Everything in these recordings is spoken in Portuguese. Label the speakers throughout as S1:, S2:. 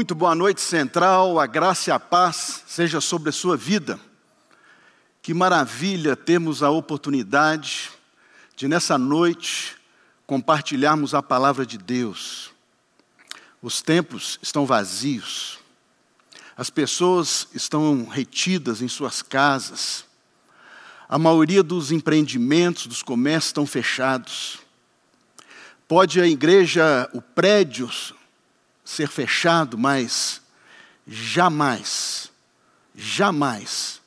S1: Muito boa noite, Central. A graça e a paz seja sobre a sua vida. Que maravilha termos a oportunidade de, nessa noite, compartilharmos a palavra de Deus. Os tempos estão vazios, as pessoas estão retidas em suas casas, a maioria dos empreendimentos, dos comércios estão fechados. Pode a igreja, o prédio, ser fechado, mas jamais, jamais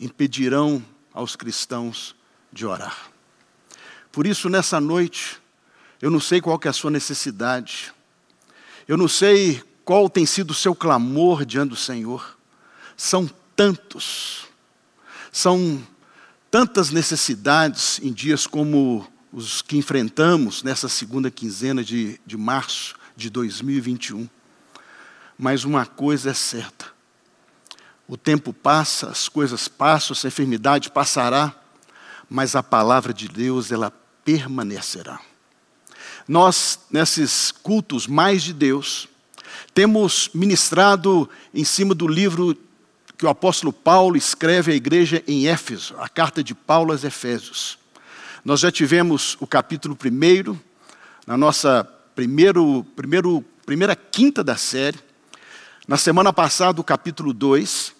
S1: impedirão aos cristãos de orar. Por isso, nessa noite, eu não sei qual é a sua necessidade, eu não sei qual tem sido o seu clamor diante do Senhor. São tantos, são tantas necessidades em dias como os que enfrentamos nessa segunda quinzena de, de março de 2021. Mas uma coisa é certa: o tempo passa, as coisas passam, essa enfermidade passará, mas a palavra de Deus, ela permanecerá. Nós, nesses cultos mais de Deus, temos ministrado em cima do livro que o apóstolo Paulo escreve à igreja em Éfeso, a carta de Paulo aos Efésios. Nós já tivemos o capítulo primeiro, na nossa primeiro, primeiro, primeira quinta da série. Na semana passada, o capítulo 2.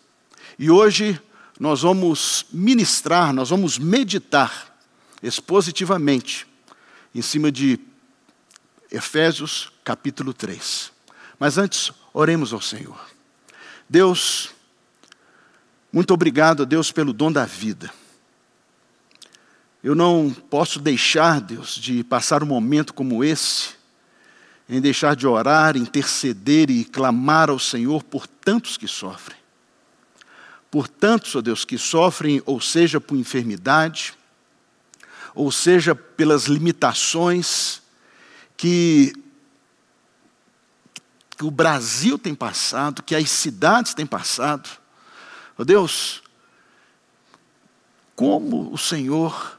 S1: E hoje nós vamos ministrar, nós vamos meditar expositivamente em cima de Efésios capítulo 3. Mas antes, oremos ao Senhor. Deus, muito obrigado a Deus pelo dom da vida. Eu não posso deixar, Deus, de passar um momento como esse em deixar de orar, interceder e clamar ao Senhor por tantos que sofrem. Por tantos, ó Deus, que sofrem, ou seja, por enfermidade, ou seja, pelas limitações que, que o Brasil tem passado, que as cidades têm passado. Ó Deus, como o Senhor,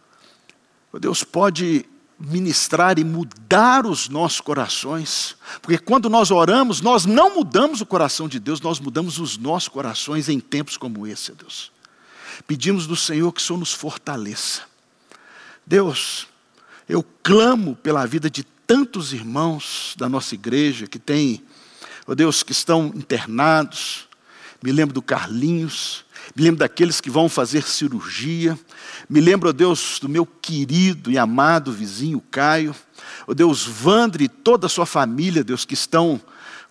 S1: ó Deus, pode ministrar e mudar os nossos corações, porque quando nós oramos, nós não mudamos o coração de Deus, nós mudamos os nossos corações em tempos como esse, Deus. Pedimos do Senhor que o Senhor nos fortaleça. Deus, eu clamo pela vida de tantos irmãos da nossa igreja que têm, oh Deus, que estão internados. Me lembro do Carlinhos, me lembro daqueles que vão fazer cirurgia, me lembro, ó Deus, do meu querido e amado vizinho Caio, ó Deus, Vandre e toda a sua família, Deus, que estão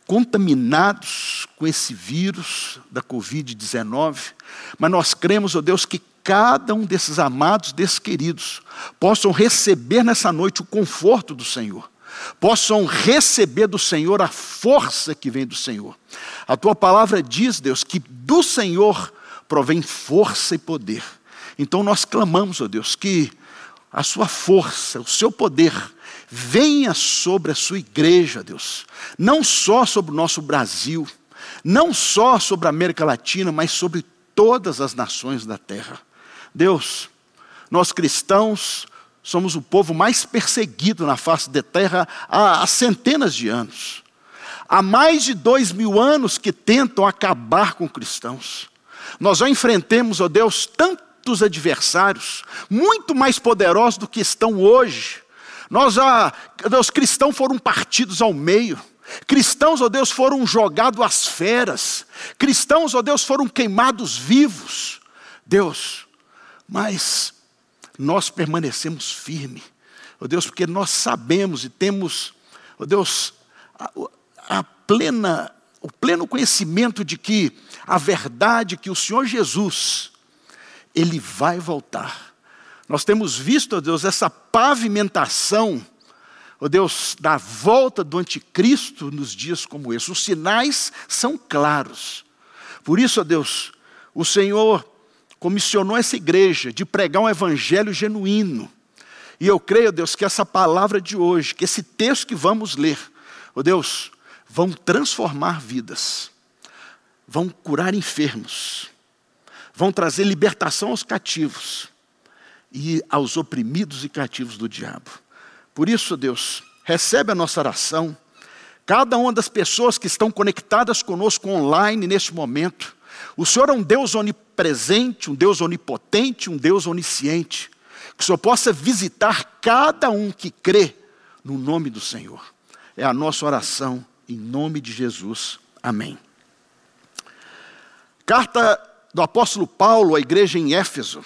S1: contaminados com esse vírus da Covid-19, mas nós cremos, ó Deus, que cada um desses amados, desses queridos, possam receber nessa noite o conforto do Senhor, possam receber do Senhor a força que vem do Senhor. A tua palavra diz, Deus, que do Senhor provém força e poder. Então nós clamamos, ó Deus, que a sua força, o seu poder, venha sobre a sua igreja, Deus. Não só sobre o nosso Brasil, não só sobre a América Latina, mas sobre todas as nações da terra. Deus, nós cristãos somos o povo mais perseguido na face da terra há, há centenas de anos. Há mais de dois mil anos que tentam acabar com cristãos. Nós já enfrentemos, ó Deus, tantos adversários, muito mais poderosos do que estão hoje. Nós já, Deus, cristãos foram partidos ao meio. Cristãos, ó Deus, foram jogados às feras. Cristãos, ó Deus, foram queimados vivos. Deus, mas nós permanecemos firmes. Ó Deus, porque nós sabemos e temos, ó Deus, a, a plena, o pleno conhecimento de que a verdade que o Senhor Jesus, Ele vai voltar. Nós temos visto, ó Deus, essa pavimentação, ó Deus, da volta do anticristo nos dias como esse. Os sinais são claros. Por isso, ó Deus, o Senhor comissionou essa igreja de pregar um evangelho genuíno. E eu creio, Deus, que essa palavra de hoje, que esse texto que vamos ler, ó Deus, vão transformar vidas vão curar enfermos, vão trazer libertação aos cativos e aos oprimidos e cativos do diabo. Por isso, Deus, recebe a nossa oração, cada uma das pessoas que estão conectadas conosco online neste momento. O Senhor é um Deus onipresente, um Deus onipotente, um Deus onisciente. Que o Senhor possa visitar cada um que crê no nome do Senhor. É a nossa oração, em nome de Jesus. Amém. Carta do apóstolo Paulo à igreja em Éfeso,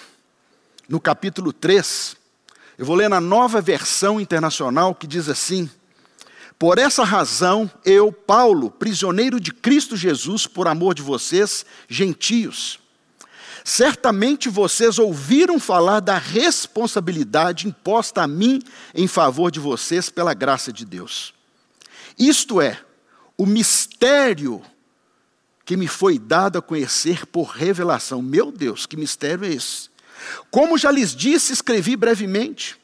S1: no capítulo 3. Eu vou ler na nova versão internacional que diz assim: Por essa razão, eu, Paulo, prisioneiro de Cristo Jesus, por amor de vocês, gentios, certamente vocês ouviram falar da responsabilidade imposta a mim em favor de vocês pela graça de Deus. Isto é, o mistério que me foi dado a conhecer por revelação. Meu Deus, que mistério é esse? Como já lhes disse, escrevi brevemente.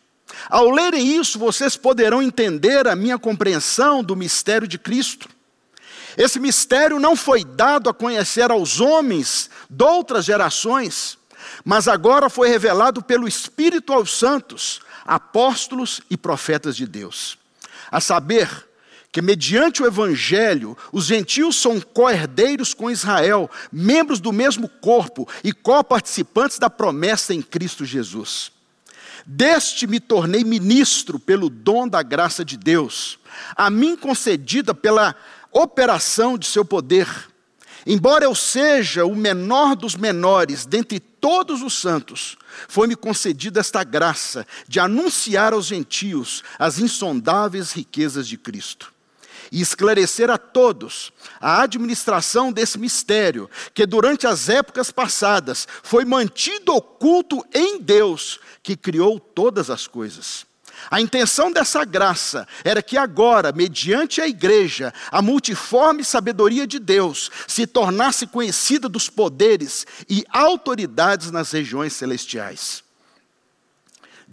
S1: Ao lerem isso, vocês poderão entender a minha compreensão do mistério de Cristo. Esse mistério não foi dado a conhecer aos homens de outras gerações, mas agora foi revelado pelo Espírito aos santos, apóstolos e profetas de Deus. A saber, que mediante o evangelho os gentios são co-herdeiros com Israel, membros do mesmo corpo e co-participantes da promessa em Cristo Jesus. Deste me tornei ministro pelo dom da graça de Deus, a mim concedida pela operação de seu poder. Embora eu seja o menor dos menores dentre todos os santos, foi-me concedida esta graça de anunciar aos gentios as insondáveis riquezas de Cristo e esclarecer a todos a administração desse mistério, que durante as épocas passadas foi mantido oculto em Deus, que criou todas as coisas. A intenção dessa graça era que agora, mediante a igreja, a multiforme sabedoria de Deus se tornasse conhecida dos poderes e autoridades nas regiões celestiais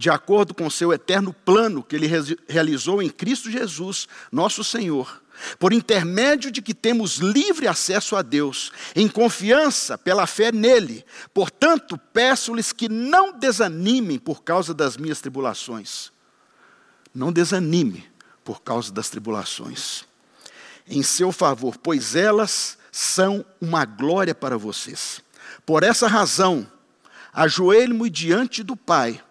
S1: de acordo com seu eterno plano que ele realizou em Cristo Jesus, nosso Senhor, por intermédio de que temos livre acesso a Deus, em confiança pela fé nele. Portanto, peço-lhes que não desanimem por causa das minhas tribulações. Não desanime por causa das tribulações. Em seu favor, pois elas são uma glória para vocês. Por essa razão, ajoelho-me diante do Pai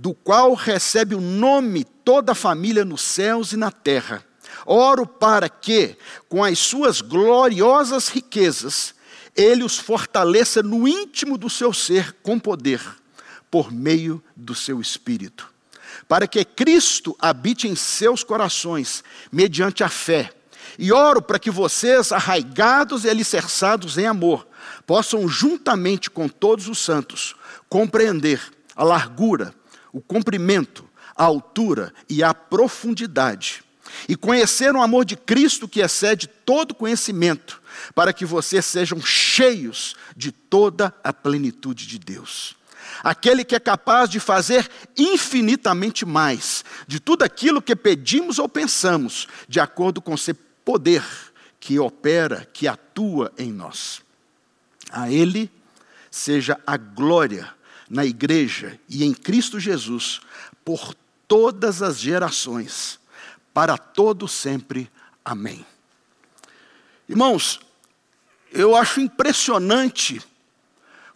S1: do qual recebe o nome toda a família nos céus e na terra. Oro para que, com as suas gloriosas riquezas, ele os fortaleça no íntimo do seu ser com poder, por meio do seu espírito, para que Cristo habite em seus corações, mediante a fé. E oro para que vocês, arraigados e alicerçados em amor, possam, juntamente com todos os santos, compreender a largura, o comprimento, a altura e a profundidade. E conhecer o amor de Cristo que excede todo conhecimento, para que vocês sejam cheios de toda a plenitude de Deus. Aquele que é capaz de fazer infinitamente mais de tudo aquilo que pedimos ou pensamos, de acordo com seu poder que opera, que atua em nós. A Ele seja a glória na igreja e em Cristo Jesus por todas as gerações, para todo sempre. Amém. Irmãos, eu acho impressionante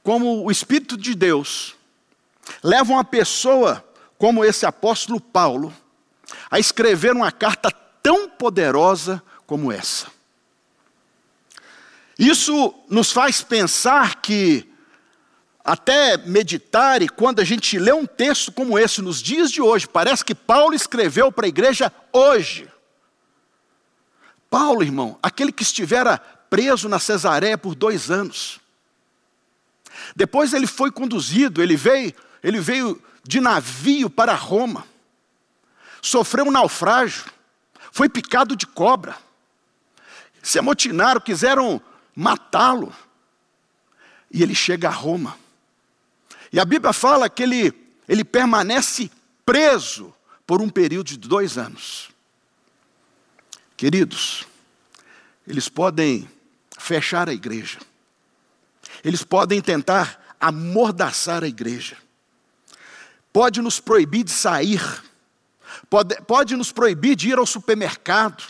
S1: como o Espírito de Deus leva uma pessoa como esse apóstolo Paulo a escrever uma carta tão poderosa como essa. Isso nos faz pensar que até meditar, e quando a gente lê um texto como esse nos dias de hoje, parece que Paulo escreveu para a igreja hoje. Paulo, irmão, aquele que estivera preso na Cesareia por dois anos. Depois ele foi conduzido, ele veio, ele veio de navio para Roma, sofreu um naufrágio, foi picado de cobra, se amotinaram, quiseram matá-lo, e ele chega a Roma. E a Bíblia fala que ele, ele permanece preso por um período de dois anos. Queridos, eles podem fechar a igreja, eles podem tentar amordaçar a igreja, pode nos proibir de sair, pode, pode nos proibir de ir ao supermercado,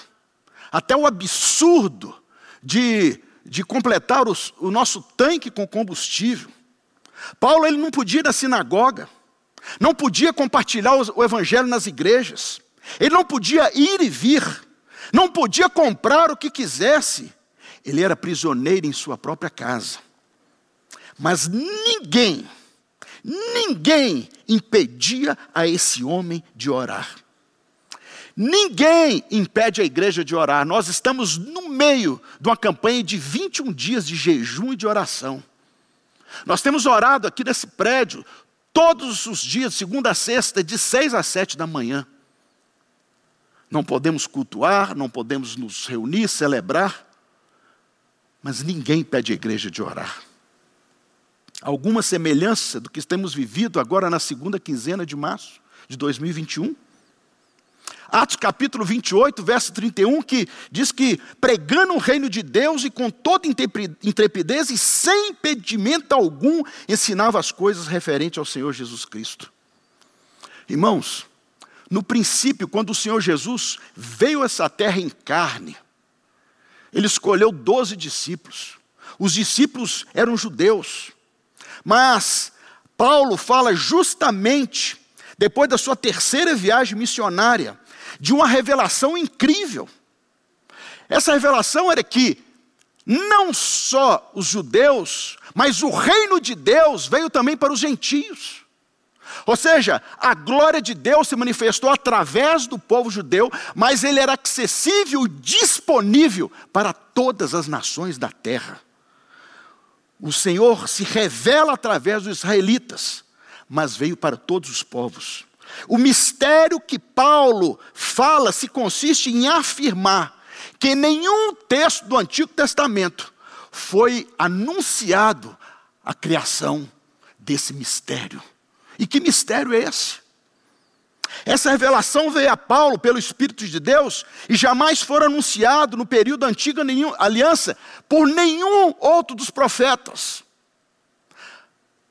S1: até o absurdo de, de completar os, o nosso tanque com combustível. Paulo ele não podia ir na sinagoga, não podia compartilhar o, evangelho nas igrejas, ele não podia ir e vir, não podia comprar o que quisesse. Ele era prisioneiro em sua própria casa. Mas ninguém, ninguém impedia a esse homem de orar. Ninguém impede a igreja de orar. Nós estamos no meio de uma campanha de 21 dias de jejum e de oração. Nós temos orado aqui nesse prédio todos os dias, segunda a sexta, de seis a sete da manhã. Não podemos cultuar, não podemos nos reunir, celebrar, mas ninguém pede a igreja de orar. Alguma semelhança do que temos vivido agora na segunda quinzena de março de 2021? Atos capítulo 28, verso 31, que diz que pregando o reino de Deus e com toda intrepidez e sem impedimento algum ensinava as coisas referentes ao Senhor Jesus Cristo. Irmãos, no princípio, quando o Senhor Jesus veio a essa terra em carne, ele escolheu doze discípulos. Os discípulos eram judeus, mas Paulo fala justamente depois da sua terceira viagem missionária, de uma revelação incrível. Essa revelação era que não só os judeus, mas o reino de Deus veio também para os gentios. Ou seja, a glória de Deus se manifestou através do povo judeu, mas ele era acessível, disponível para todas as nações da terra. O Senhor se revela através dos israelitas, mas veio para todos os povos. O mistério que Paulo fala se consiste em afirmar que nenhum texto do Antigo Testamento foi anunciado a criação desse mistério. E que mistério é esse? Essa revelação veio a Paulo pelo Espírito de Deus e jamais foi anunciado no período da antiga aliança por nenhum outro dos profetas.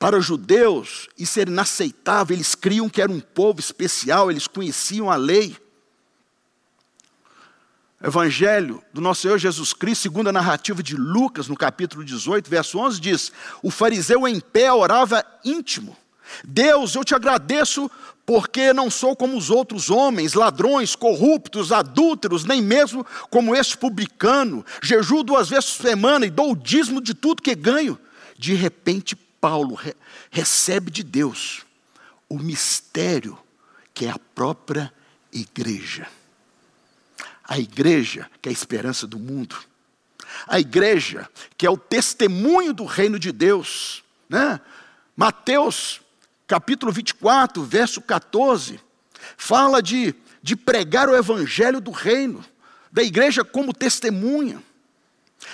S1: Para os judeus, isso era inaceitável, eles criam que era um povo especial, eles conheciam a lei. Evangelho do nosso Senhor Jesus Cristo, segundo a narrativa de Lucas, no capítulo 18, verso 11, diz: O fariseu em pé orava íntimo. Deus, eu te agradeço porque não sou como os outros homens, ladrões, corruptos, adúlteros, nem mesmo como este publicano. Jejuo duas vezes por semana e dou o dízimo de tudo que ganho. De repente, Paulo re recebe de Deus o mistério que é a própria igreja. A igreja que é a esperança do mundo. A igreja que é o testemunho do reino de Deus. Né? Mateus capítulo 24, verso 14, fala de, de pregar o evangelho do reino, da igreja como testemunha.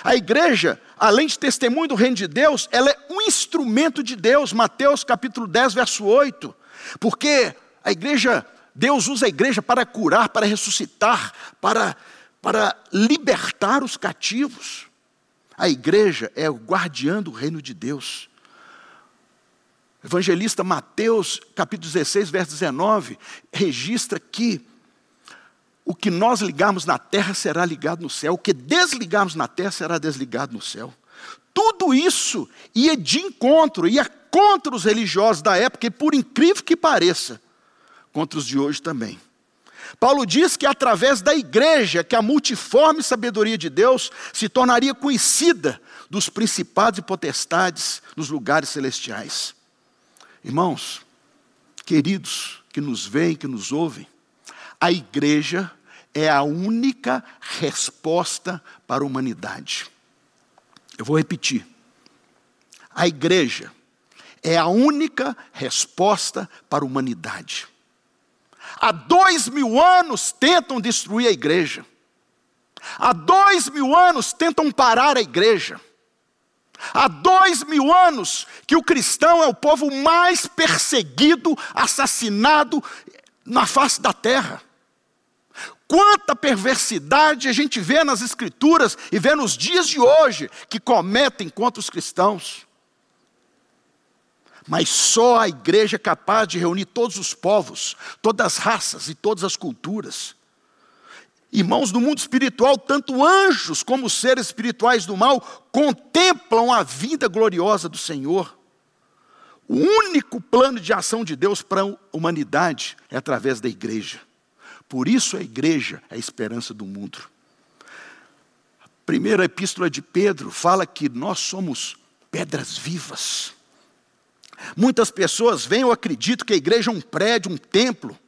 S1: A igreja, além de testemunho do reino de Deus, ela é um instrumento de Deus. Mateus capítulo 10, verso 8. Porque a igreja, Deus usa a igreja para curar, para ressuscitar, para, para libertar os cativos. A igreja é o guardião do reino de Deus. evangelista Mateus, capítulo 16, verso 19, registra que o que nós ligarmos na terra será ligado no céu, o que desligarmos na terra será desligado no céu. Tudo isso ia de encontro, ia contra os religiosos da época, e por incrível que pareça, contra os de hoje também. Paulo diz que através da igreja que a multiforme sabedoria de Deus se tornaria conhecida dos principados e potestades nos lugares celestiais. Irmãos, queridos que nos veem, que nos ouvem, a igreja é a única resposta para a humanidade. Eu vou repetir. A igreja é a única resposta para a humanidade. Há dois mil anos tentam destruir a igreja. Há dois mil anos tentam parar a igreja. Há dois mil anos que o cristão é o povo mais perseguido, assassinado na face da terra. Quanta perversidade a gente vê nas Escrituras e vê nos dias de hoje que cometem contra os cristãos. Mas só a igreja é capaz de reunir todos os povos, todas as raças e todas as culturas. Irmãos, no mundo espiritual, tanto anjos como seres espirituais do mal contemplam a vida gloriosa do Senhor. O único plano de ação de Deus para a humanidade é através da igreja. Por isso a igreja é a esperança do mundo. A primeira epístola de Pedro fala que nós somos pedras vivas. Muitas pessoas veem ou acreditam que a igreja é um prédio, um templo.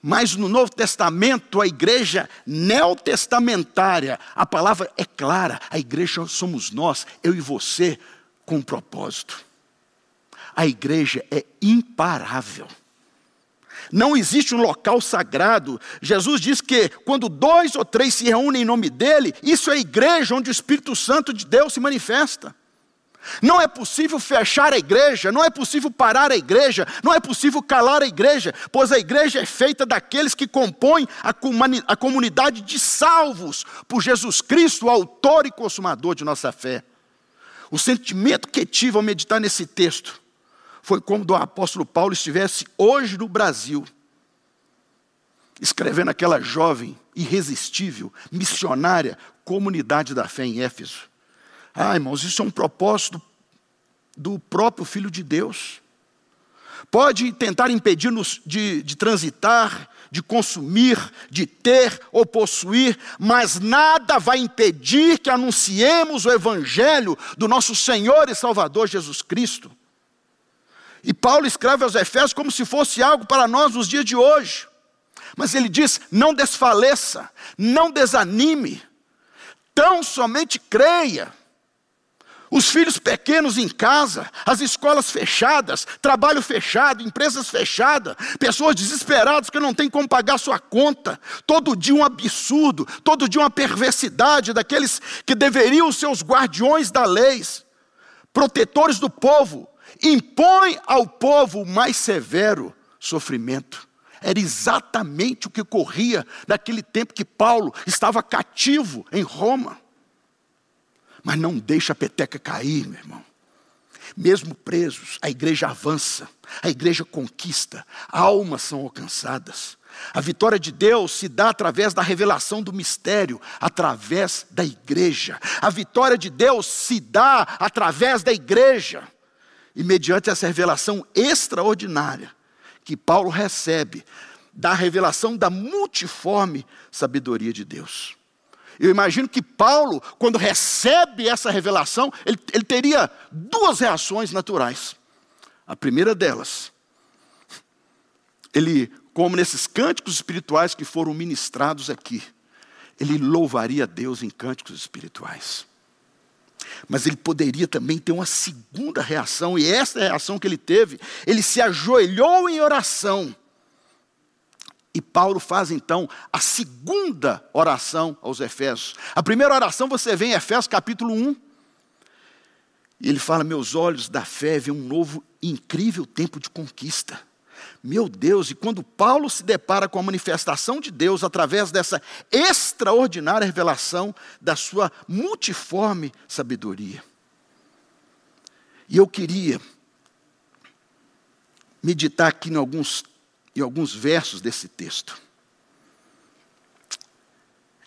S1: Mas no Novo Testamento, a igreja neotestamentária, a palavra é clara: a igreja somos nós, eu e você, com um propósito. A igreja é imparável. Não existe um local sagrado. Jesus diz que quando dois ou três se reúnem em nome dele, isso é a igreja onde o Espírito Santo de Deus se manifesta. Não é possível fechar a igreja, não é possível parar a igreja, não é possível calar a igreja, pois a igreja é feita daqueles que compõem a, a comunidade de salvos por Jesus Cristo, autor e consumador de nossa fé. O sentimento que tive ao meditar nesse texto foi como do apóstolo Paulo estivesse hoje no Brasil, escrevendo aquela jovem, irresistível, missionária, comunidade da fé em Éfeso. Ah, irmãos, isso é um propósito do próprio Filho de Deus. Pode tentar impedir-nos de, de transitar, de consumir, de ter ou possuir, mas nada vai impedir que anunciemos o Evangelho do nosso Senhor e Salvador Jesus Cristo. E Paulo escreve aos Efésios como se fosse algo para nós nos dias de hoje. Mas ele diz: não desfaleça, não desanime, tão somente creia. Os filhos pequenos em casa, as escolas fechadas, trabalho fechado, empresas fechadas, pessoas desesperadas que não têm como pagar sua conta, todo dia um absurdo, todo dia uma perversidade daqueles que deveriam ser os guardiões da lei, protetores do povo, impõe ao povo o mais severo sofrimento. Era exatamente o que ocorria naquele tempo que Paulo estava cativo em Roma. Mas não deixa a peteca cair, meu irmão. Mesmo presos, a igreja avança, a igreja conquista, almas são alcançadas. A vitória de Deus se dá através da revelação do mistério, através da igreja. A vitória de Deus se dá através da igreja. E mediante essa revelação extraordinária que Paulo recebe, da revelação da multiforme sabedoria de Deus. Eu imagino que Paulo, quando recebe essa revelação, ele, ele teria duas reações naturais. A primeira delas, ele, como nesses cânticos espirituais que foram ministrados aqui, ele louvaria Deus em cânticos espirituais. Mas ele poderia também ter uma segunda reação, e essa é reação que ele teve, ele se ajoelhou em oração e Paulo faz então a segunda oração aos Efésios. A primeira oração você vê em Efésios capítulo 1. E ele fala: Meus olhos da fé veem um novo incrível tempo de conquista. Meu Deus, e quando Paulo se depara com a manifestação de Deus através dessa extraordinária revelação da sua multiforme sabedoria. E eu queria meditar aqui em alguns e alguns versos desse texto.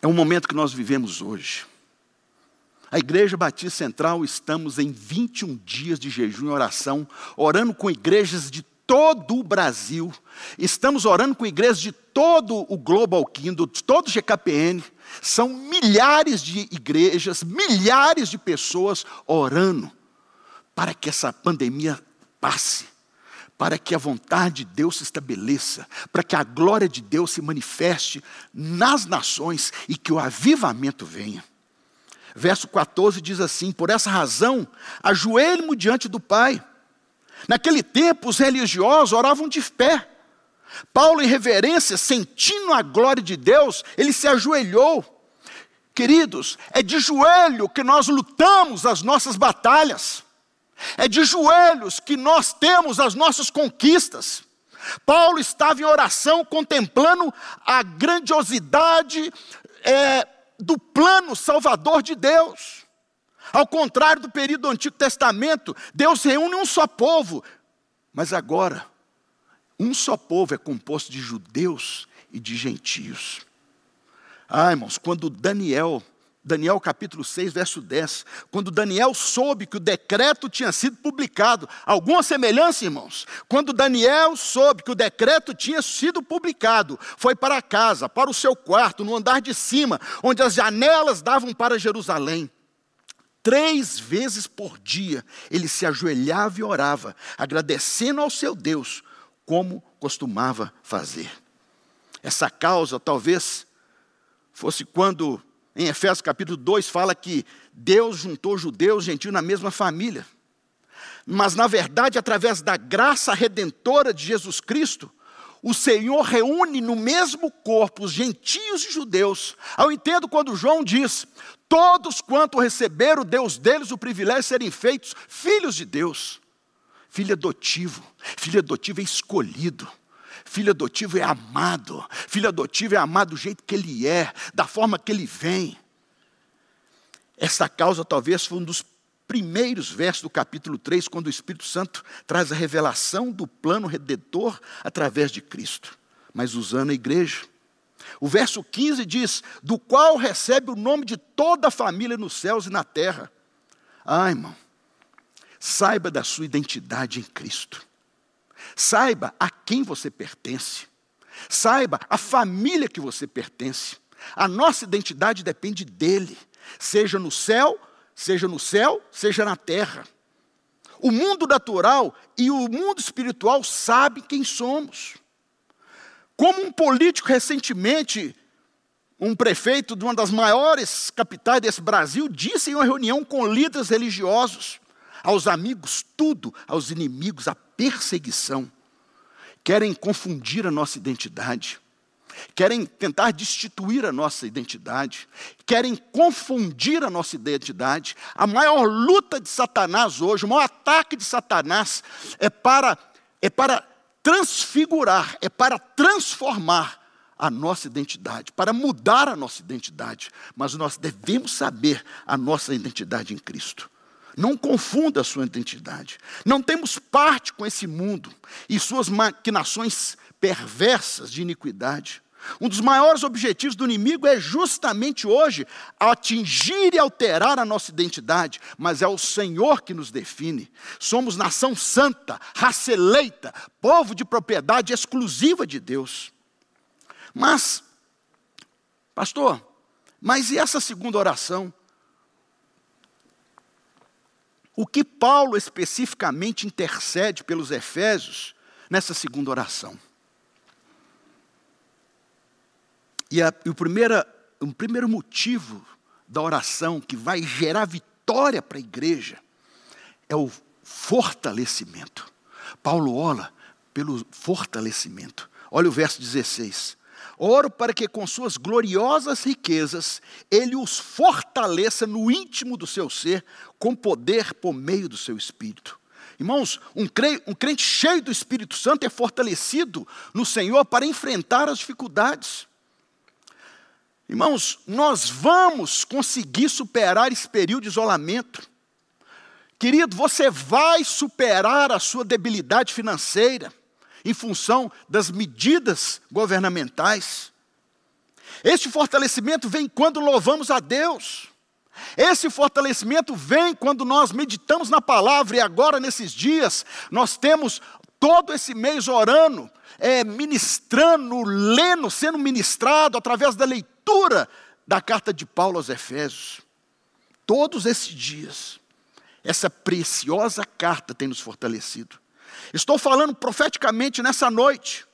S1: É um momento que nós vivemos hoje. A Igreja Batista Central, estamos em 21 dias de jejum e oração, orando com igrejas de todo o Brasil. Estamos orando com igrejas de todo o Global Kingdom, de todo o GKPN. São milhares de igrejas, milhares de pessoas orando para que essa pandemia passe para que a vontade de Deus se estabeleça, para que a glória de Deus se manifeste nas nações e que o avivamento venha. Verso 14 diz assim: Por essa razão, ajoelhe-me diante do Pai. Naquele tempo, os religiosos oravam de pé. Paulo, em reverência, sentindo a glória de Deus, ele se ajoelhou. Queridos, é de joelho que nós lutamos as nossas batalhas. É de joelhos que nós temos as nossas conquistas. Paulo estava em oração contemplando a grandiosidade é, do plano salvador de Deus. Ao contrário do período do Antigo Testamento, Deus reúne um só povo, mas agora, um só povo é composto de judeus e de gentios. Ah, irmãos, quando Daniel, Daniel capítulo 6, verso 10, quando Daniel soube que o decreto tinha sido publicado, alguma semelhança, irmãos? Quando Daniel soube que o decreto tinha sido publicado, foi para casa, para o seu quarto, no andar de cima, onde as janelas davam para Jerusalém. Três vezes por dia ele se ajoelhava e orava, agradecendo ao seu Deus, como costumava fazer. Essa causa talvez fosse quando, em Efésios capítulo 2, fala que Deus juntou judeus e gentios na mesma família. Mas, na verdade, através da graça redentora de Jesus Cristo, o Senhor reúne no mesmo corpo os gentios e judeus. Eu entendo quando João diz: todos quanto receberam Deus deles o privilégio de serem feitos filhos de Deus. Filho adotivo, filho adotivo é escolhido. Filho adotivo é amado. Filho adotivo é amado do jeito que ele é, da forma que ele vem. Essa causa talvez foi um dos primeiros versos do capítulo 3, quando o Espírito Santo traz a revelação do plano redentor através de Cristo, mas usando a igreja. O verso 15 diz: Do qual recebe o nome de toda a família nos céus e na terra. Ah, irmão, saiba da sua identidade em Cristo. Saiba a quem você pertence. Saiba a família que você pertence. A nossa identidade depende dele, seja no céu, seja no céu, seja na terra. O mundo natural e o mundo espiritual sabem quem somos. Como um político recentemente, um prefeito de uma das maiores capitais desse Brasil, disse em uma reunião com líderes religiosos: aos amigos tudo, aos inimigos a perseguição. Querem confundir a nossa identidade, querem tentar destituir a nossa identidade, querem confundir a nossa identidade. A maior luta de Satanás hoje, o maior ataque de Satanás é para, é para transfigurar, é para transformar a nossa identidade, para mudar a nossa identidade. Mas nós devemos saber a nossa identidade em Cristo. Não confunda a sua identidade. Não temos parte com esse mundo e suas maquinações perversas de iniquidade. Um dos maiores objetivos do inimigo é justamente hoje atingir e alterar a nossa identidade, mas é o Senhor que nos define. Somos nação santa, raça eleita, povo de propriedade exclusiva de Deus. Mas, pastor, mas e essa segunda oração? O que Paulo especificamente intercede pelos Efésios nessa segunda oração? E, a, e o, primeira, o primeiro motivo da oração que vai gerar vitória para a igreja é o fortalecimento. Paulo ora pelo fortalecimento. Olha o verso 16. Oro para que com suas gloriosas riquezas ele os fortaleça no íntimo do seu ser, com poder por meio do seu espírito. Irmãos, um crente, um crente cheio do Espírito Santo é fortalecido no Senhor para enfrentar as dificuldades. Irmãos, nós vamos conseguir superar esse período de isolamento. Querido, você vai superar a sua debilidade financeira em função das medidas governamentais. Este fortalecimento vem quando louvamos a Deus. Esse fortalecimento vem quando nós meditamos na palavra, e agora, nesses dias, nós temos todo esse mês orando, é, ministrando, lendo, sendo ministrado através da leitura da carta de Paulo aos Efésios. Todos esses dias, essa preciosa carta tem nos fortalecido. Estou falando profeticamente nessa noite,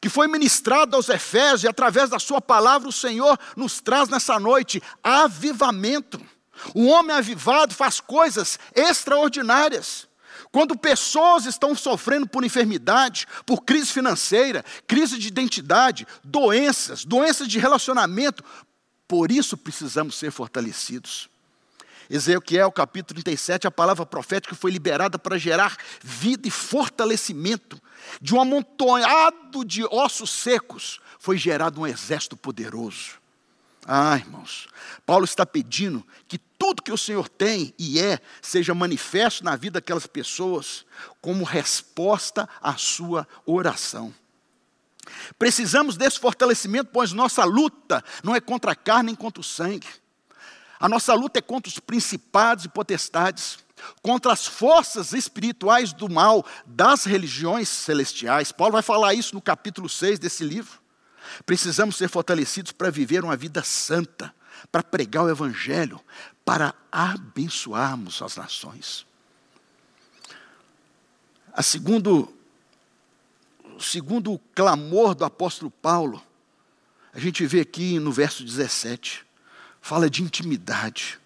S1: que foi ministrado aos Efésios, e através da Sua palavra o Senhor nos traz nessa noite avivamento. O homem avivado faz coisas extraordinárias. Quando pessoas estão sofrendo por enfermidade, por crise financeira, crise de identidade, doenças, doenças de relacionamento, por isso precisamos ser fortalecidos. Ezequiel capítulo 37, a palavra profética foi liberada para gerar vida e fortalecimento. De um amontoado de ossos secos foi gerado um exército poderoso. Ah, irmãos, Paulo está pedindo que tudo que o Senhor tem e é seja manifesto na vida daquelas pessoas como resposta à sua oração. Precisamos desse fortalecimento, pois nossa luta não é contra a carne nem contra o sangue. A nossa luta é contra os principados e potestades, contra as forças espirituais do mal das religiões celestiais. Paulo vai falar isso no capítulo 6 desse livro. Precisamos ser fortalecidos para viver uma vida santa, para pregar o Evangelho, para abençoarmos as nações. A segundo, o segundo clamor do apóstolo Paulo, a gente vê aqui no verso 17, fala de intimidade.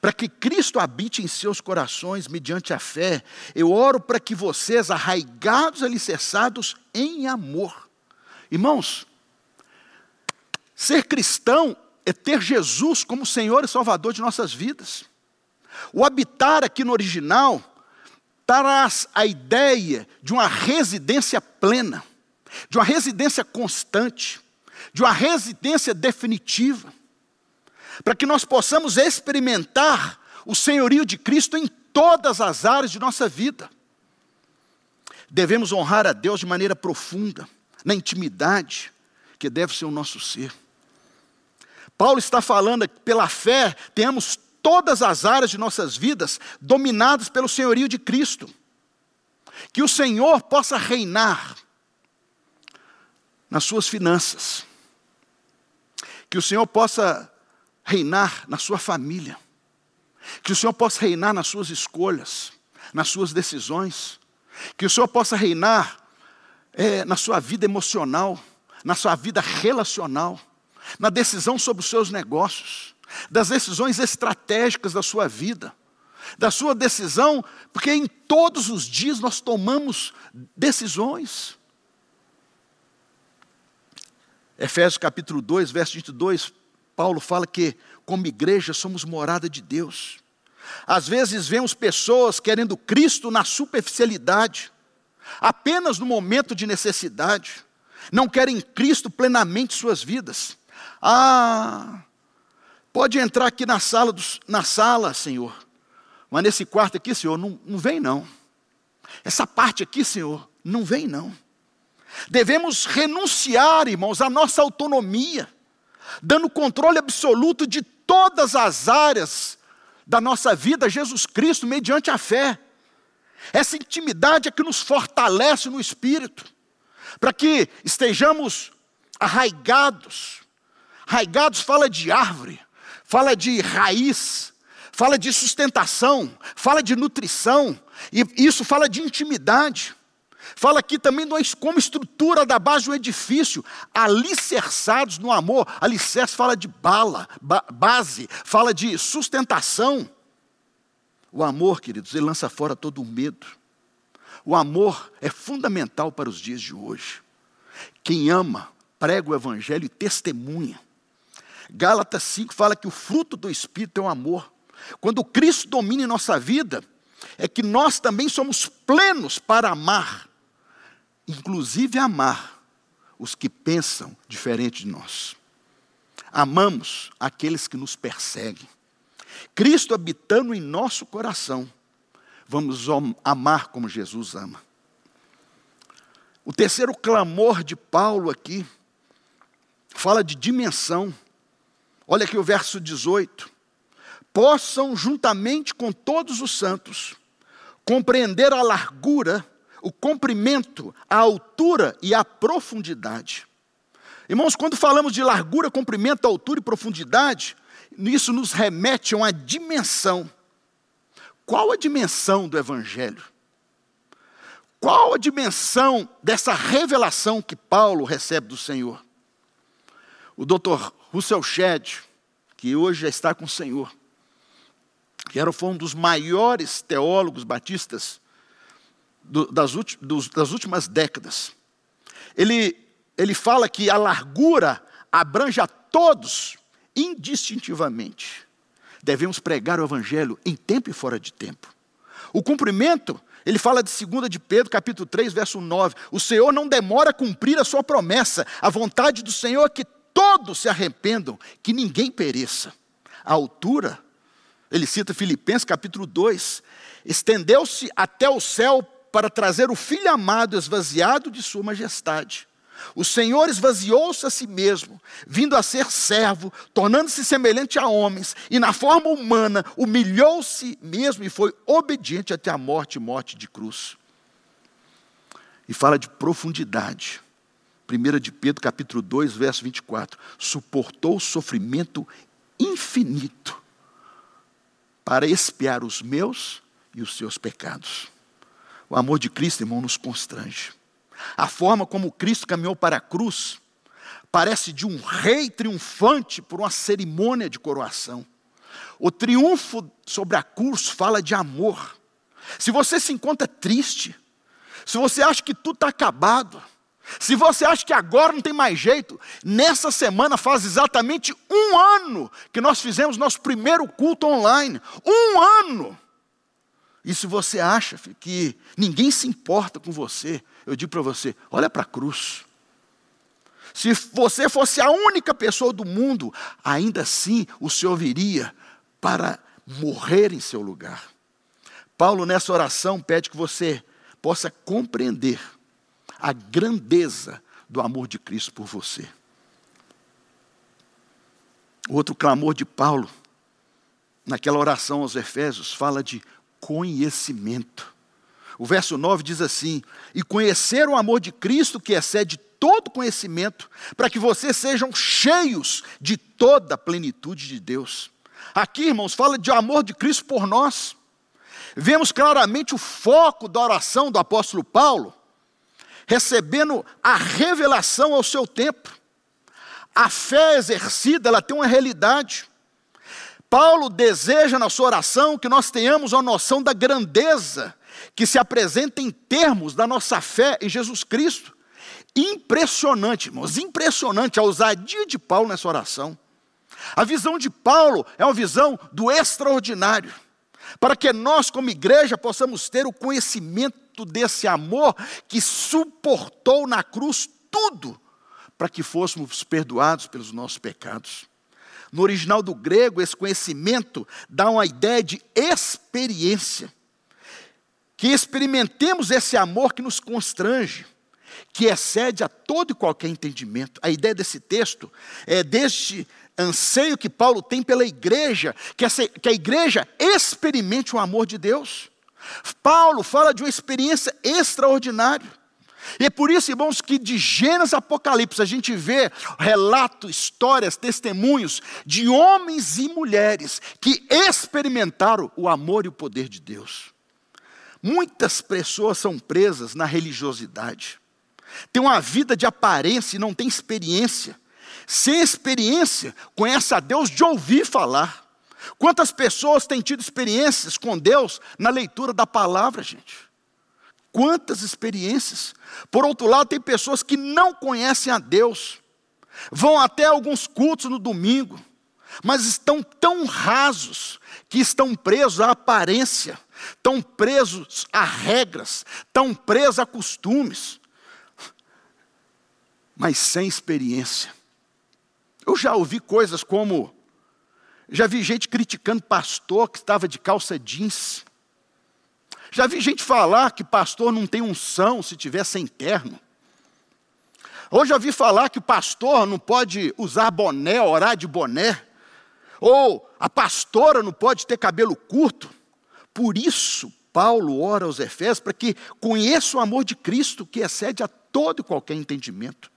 S1: Para que Cristo habite em seus corações mediante a fé, eu oro para que vocês, arraigados, alicerçados em amor. Irmãos, ser cristão é ter Jesus como Senhor e Salvador de nossas vidas. O habitar aqui no original traz a ideia de uma residência plena, de uma residência constante, de uma residência definitiva, para que nós possamos experimentar o senhorio de Cristo em todas as áreas de nossa vida. Devemos honrar a Deus de maneira profunda, na intimidade, que deve ser o nosso ser. Paulo está falando que pela fé temos todas as áreas de nossas vidas dominadas pelo senhorio de Cristo. Que o Senhor possa reinar nas suas finanças. Que o Senhor possa reinar na sua família. Que o Senhor possa reinar nas suas escolhas, nas suas decisões. Que o Senhor possa reinar é, na sua vida emocional, na sua vida relacional na decisão sobre os seus negócios, das decisões estratégicas da sua vida, da sua decisão, porque em todos os dias nós tomamos decisões. Efésios capítulo 2, verso 22, Paulo fala que, como igreja, somos morada de Deus. Às vezes vemos pessoas querendo Cristo na superficialidade, apenas no momento de necessidade, não querem Cristo plenamente em suas vidas. Ah, pode entrar aqui na sala, na sala, Senhor. Mas nesse quarto aqui, Senhor, não, não vem não. Essa parte aqui, Senhor, não vem não. Devemos renunciar, irmãos, à nossa autonomia, dando controle absoluto de todas as áreas da nossa vida a Jesus Cristo mediante a fé. Essa intimidade é que nos fortalece no espírito, para que estejamos arraigados, Raigados fala de árvore, fala de raiz, fala de sustentação, fala de nutrição, e isso fala de intimidade. Fala aqui também como estrutura da base um edifício, alicerçados no amor. Alicerce fala de bala, ba base, fala de sustentação. O amor, queridos, ele lança fora todo o medo. O amor é fundamental para os dias de hoje. Quem ama, prega o evangelho e testemunha. Gálatas 5 fala que o fruto do Espírito é o amor. Quando Cristo domina em nossa vida, é que nós também somos plenos para amar, inclusive amar os que pensam diferente de nós. Amamos aqueles que nos perseguem. Cristo habitando em nosso coração, vamos amar como Jesus ama. O terceiro clamor de Paulo aqui fala de dimensão. Olha aqui o verso 18. Possam, juntamente com todos os santos, compreender a largura, o comprimento, a altura e a profundidade. Irmãos, quando falamos de largura, comprimento, altura e profundidade, isso nos remete a uma dimensão. Qual a dimensão do Evangelho? Qual a dimensão dessa revelação que Paulo recebe do Senhor? O doutor Russell Shedd, que hoje já está com o Senhor, que era, foi um dos maiores teólogos batistas do, das, dos, das últimas décadas, ele, ele fala que a largura abrange a todos indistintivamente. Devemos pregar o Evangelho em tempo e fora de tempo. O cumprimento, ele fala de 2 de Pedro, capítulo 3, verso 9. O Senhor não demora a cumprir a sua promessa. A vontade do Senhor é que todos se arrependam, que ninguém pereça. A altura, ele cita Filipenses capítulo 2, estendeu-se até o céu para trazer o Filho amado esvaziado de sua majestade. O Senhor esvaziou-se a si mesmo, vindo a ser servo, tornando-se semelhante a homens, e na forma humana humilhou-se mesmo e foi obediente até a morte morte de cruz. E fala de profundidade. 1 de Pedro capítulo 2, verso 24. Suportou o sofrimento infinito para expiar os meus e os seus pecados. O amor de Cristo, irmão, nos constrange. A forma como Cristo caminhou para a cruz parece de um rei triunfante por uma cerimônia de coroação. O triunfo sobre a cruz fala de amor. Se você se encontra triste, se você acha que tudo está acabado, se você acha que agora não tem mais jeito, nessa semana faz exatamente um ano que nós fizemos nosso primeiro culto online. Um ano! E se você acha que ninguém se importa com você, eu digo para você: olha para a cruz. Se você fosse a única pessoa do mundo, ainda assim o Senhor viria para morrer em seu lugar. Paulo, nessa oração, pede que você possa compreender a grandeza do amor de Cristo por você. Outro clamor de Paulo, naquela oração aos Efésios, fala de conhecimento. O verso 9 diz assim: E conhecer o amor de Cristo que excede todo conhecimento, para que vocês sejam cheios de toda a plenitude de Deus. Aqui, irmãos, fala de amor de Cristo por nós. Vemos claramente o foco da oração do apóstolo Paulo, recebendo a revelação ao seu tempo. A fé exercida, ela tem uma realidade. Paulo deseja na sua oração que nós tenhamos a noção da grandeza que se apresenta em termos da nossa fé em Jesus Cristo. Impressionante, irmãos, impressionante a ousadia de Paulo nessa oração. A visão de Paulo é uma visão do extraordinário, para que nós, como igreja, possamos ter o conhecimento desse amor que suportou na cruz tudo, para que fôssemos perdoados pelos nossos pecados. No original do grego, esse conhecimento dá uma ideia de experiência. Que experimentemos esse amor que nos constrange, que excede a todo e qualquer entendimento. A ideia desse texto é deste anseio que Paulo tem pela igreja, que, essa, que a igreja experimente o amor de Deus. Paulo fala de uma experiência extraordinária. E é por isso, irmãos, que de Gênesis a Apocalipse a gente vê relatos, histórias, testemunhos de homens e mulheres que experimentaram o amor e o poder de Deus. Muitas pessoas são presas na religiosidade, têm uma vida de aparência e não têm experiência. Sem experiência, conhece a Deus de ouvir falar. Quantas pessoas têm tido experiências com Deus na leitura da palavra, gente? Quantas experiências. Por outro lado, tem pessoas que não conhecem a Deus, vão até alguns cultos no domingo, mas estão tão rasos que estão presos à aparência, estão presos a regras, estão presos a costumes, mas sem experiência. Eu já ouvi coisas como, já vi gente criticando pastor que estava de calça jeans, já vi gente falar que pastor não tem unção se tiver sem terno. Ou já vi falar que pastor não pode usar boné, orar de boné. Ou a pastora não pode ter cabelo curto. Por isso, Paulo ora aos Efésios para que conheça o amor de Cristo que excede a todo e qualquer entendimento.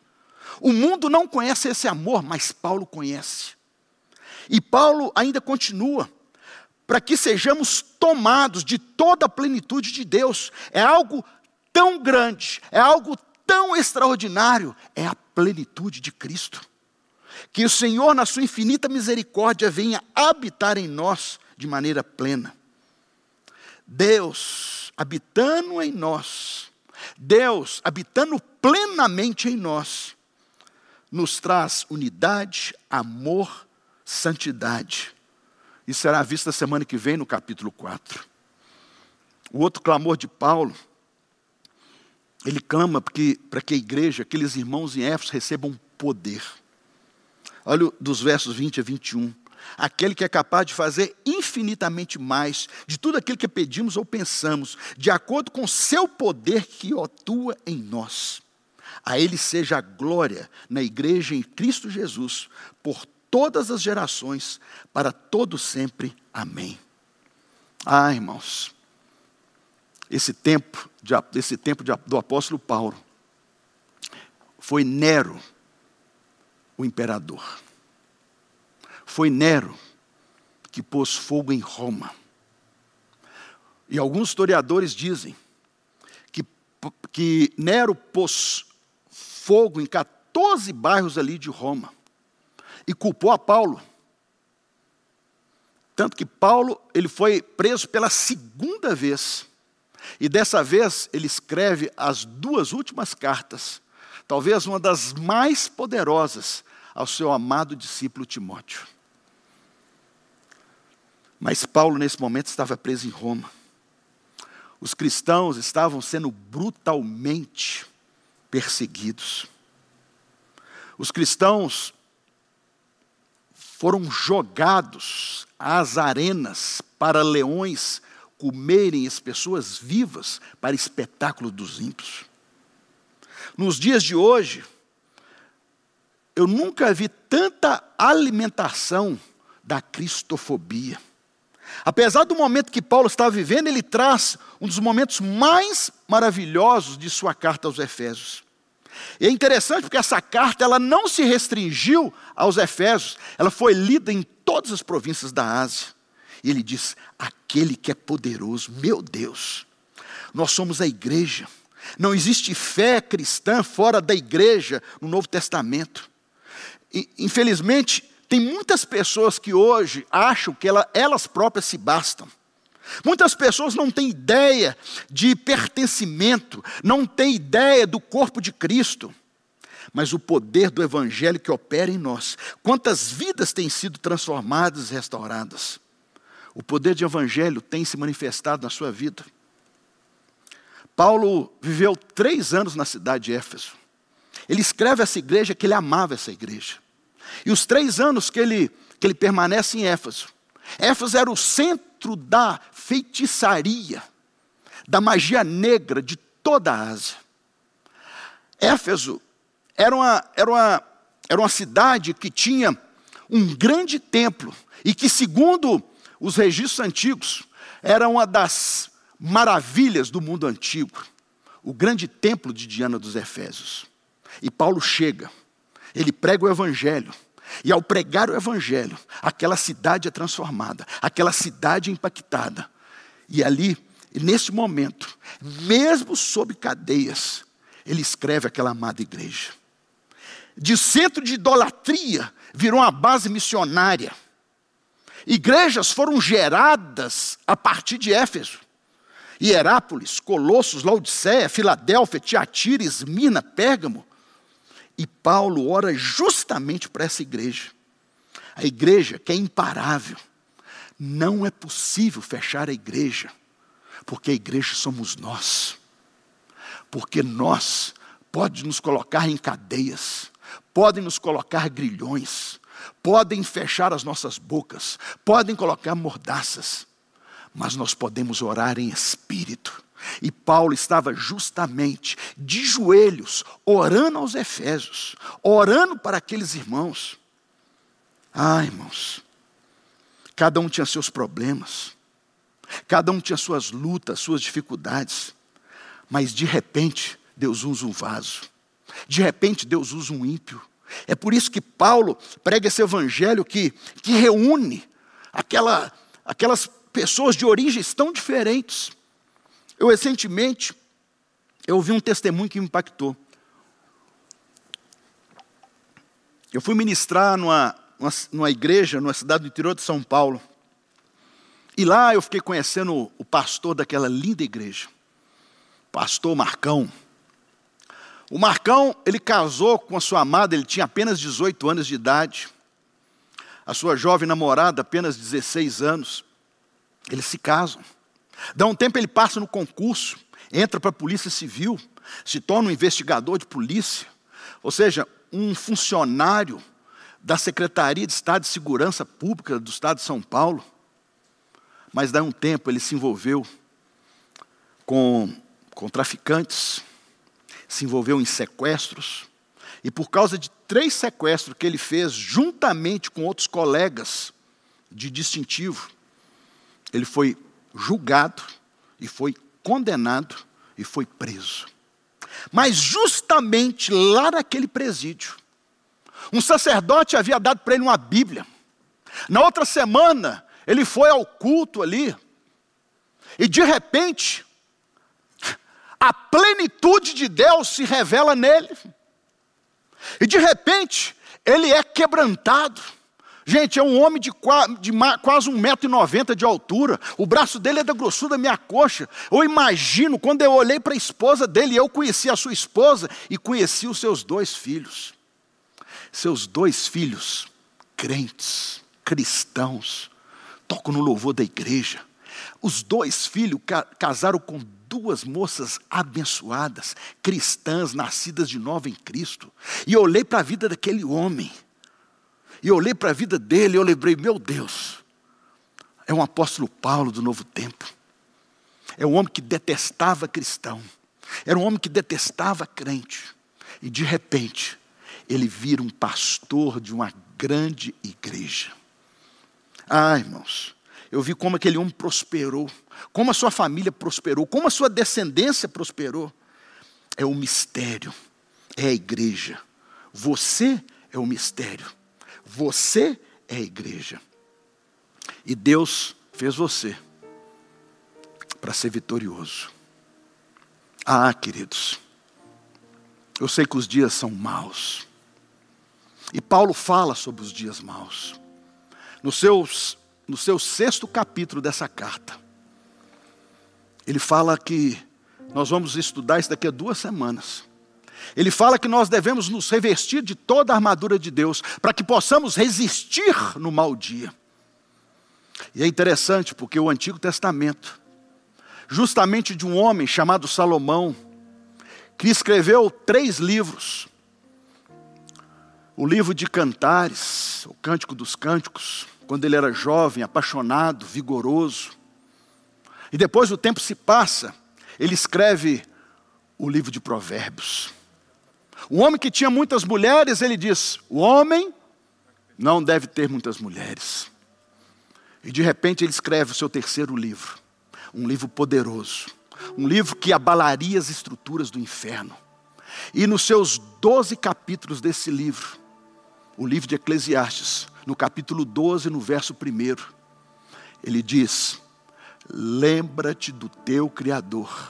S1: O mundo não conhece esse amor, mas Paulo conhece. E Paulo ainda continua para que sejamos tomados de toda a plenitude de Deus. É algo tão grande, é algo tão extraordinário, é a plenitude de Cristo. Que o Senhor, na sua infinita misericórdia, venha habitar em nós de maneira plena. Deus habitando em nós, Deus habitando plenamente em nós, nos traz unidade, amor, santidade e será vista semana que vem no capítulo 4. O outro clamor de Paulo, ele clama para que a igreja, aqueles irmãos em Éfeso, recebam poder. Olha dos versos 20 a 21. Aquele que é capaz de fazer infinitamente mais de tudo aquilo que pedimos ou pensamos, de acordo com seu poder que atua em nós. A Ele seja a glória na igreja em Cristo Jesus, por todas as gerações, para todo sempre. Amém. Ah, irmãos, esse tempo, de, esse tempo de, do apóstolo Paulo, foi Nero o imperador. Foi Nero que pôs fogo em Roma. E alguns historiadores dizem que, que Nero pôs fogo em 14 bairros ali de Roma e culpou a Paulo. Tanto que Paulo ele foi preso pela segunda vez. E dessa vez ele escreve as duas últimas cartas, talvez uma das mais poderosas ao seu amado discípulo Timóteo. Mas Paulo, nesse momento, estava preso em Roma. Os cristãos estavam sendo brutalmente perseguidos. Os cristãos foram jogados às arenas para leões comerem as pessoas vivas para espetáculo dos ímpios. Nos dias de hoje, eu nunca vi tanta alimentação da cristofobia. Apesar do momento que Paulo estava vivendo, ele traz um dos momentos mais maravilhosos de sua carta aos Efésios. E é interessante porque essa carta ela não se restringiu aos Efésios, ela foi lida em todas as províncias da Ásia. E ele diz: aquele que é poderoso, meu Deus, nós somos a igreja. Não existe fé cristã fora da igreja no Novo Testamento. E, infelizmente, tem muitas pessoas que hoje acham que ela, elas próprias se bastam. Muitas pessoas não têm ideia de pertencimento, não têm ideia do corpo de Cristo. Mas o poder do Evangelho que opera em nós, quantas vidas têm sido transformadas e restauradas. O poder de Evangelho tem se manifestado na sua vida. Paulo viveu três anos na cidade de Éfeso. Ele escreve essa igreja que ele amava essa igreja. E os três anos que ele, que ele permanece em Éfeso, Éfeso era o centro da feitiçaria, da magia negra de toda a Ásia. Éfeso era uma, era uma, era uma cidade que tinha um grande templo e que, segundo os registros antigos, era uma das maravilhas do mundo antigo, o grande templo de Diana dos Efésios. E Paulo chega, ele prega o evangelho, e ao pregar o evangelho, aquela cidade é transformada, aquela cidade é impactada. E ali, nesse momento, mesmo sob cadeias, ele escreve aquela amada igreja. De centro de idolatria, virou uma base missionária. Igrejas foram geradas a partir de Éfeso. Hierápolis, Colossos, Laodiceia, Filadélfia, Tiatira, Esmina, Pérgamo. E Paulo ora justamente para essa igreja. A igreja que é imparável. Não é possível fechar a igreja, porque a igreja somos nós. Porque nós pode nos colocar em cadeias, podem nos colocar grilhões, podem fechar as nossas bocas, podem colocar mordaças, mas nós podemos orar em espírito e Paulo estava justamente de joelhos, orando aos Efésios, orando para aqueles irmãos. Ah, irmãos, cada um tinha seus problemas, cada um tinha suas lutas, suas dificuldades, mas de repente Deus usa um vaso, de repente Deus usa um ímpio. É por isso que Paulo prega esse evangelho que, que reúne aquela, aquelas pessoas de origens tão diferentes eu recentemente, eu ouvi um testemunho que me impactou. Eu fui ministrar numa, numa, numa igreja, numa cidade do interior de São Paulo. E lá eu fiquei conhecendo o, o pastor daquela linda igreja, pastor Marcão. O Marcão, ele casou com a sua amada, ele tinha apenas 18 anos de idade. A sua jovem namorada, apenas 16 anos. Eles se casam. Dá um tempo ele passa no concurso, entra para a Polícia Civil, se torna um investigador de polícia, ou seja, um funcionário da Secretaria de Estado de Segurança Pública do Estado de São Paulo. Mas daí um tempo ele se envolveu com, com traficantes, se envolveu em sequestros, e por causa de três sequestros que ele fez juntamente com outros colegas de distintivo, ele foi julgado e foi condenado e foi preso. Mas justamente lá naquele presídio, um sacerdote havia dado para ele uma Bíblia. Na outra semana, ele foi ao culto ali, e de repente, a plenitude de Deus se revela nele. E de repente, ele é quebrantado. Gente, é um homem de, de quase 1,90m de altura. O braço dele é da grossura da minha coxa. Eu imagino, quando eu olhei para a esposa dele, eu conheci a sua esposa e conheci os seus dois filhos. Seus dois filhos, crentes, cristãos, tocam no louvor da igreja. Os dois filhos casaram com duas moças abençoadas, cristãs, nascidas de novo em Cristo. E eu olhei para a vida daquele homem. E eu olhei para a vida dele e eu lembrei, meu Deus, é um apóstolo Paulo do novo tempo. É um homem que detestava cristão. Era um homem que detestava crente. E de repente, ele vira um pastor de uma grande igreja. Ah, irmãos, eu vi como aquele homem prosperou, como a sua família prosperou, como a sua descendência prosperou. É o mistério, é a igreja. Você é o mistério, você é a igreja. E Deus fez você para ser vitorioso. Ah, queridos, eu sei que os dias são maus. E Paulo fala sobre os dias maus. Nos seus no seu sexto capítulo dessa carta, ele fala que nós vamos estudar isso daqui a duas semanas. Ele fala que nós devemos nos revestir de toda a armadura de Deus para que possamos resistir no mau dia. E é interessante porque o Antigo Testamento, justamente de um homem chamado Salomão, que escreveu três livros: o livro de Cantares, o Cântico dos Cânticos, quando ele era jovem, apaixonado, vigoroso. E depois o tempo se passa, ele escreve o livro de Provérbios. O homem que tinha muitas mulheres, ele diz: o homem não deve ter muitas mulheres. E de repente ele escreve o seu terceiro livro, um livro poderoso, um livro que abalaria as estruturas do inferno. E nos seus doze capítulos desse livro, o livro de Eclesiastes, no capítulo 12, no verso 1, ele diz: Lembra-te do teu Criador,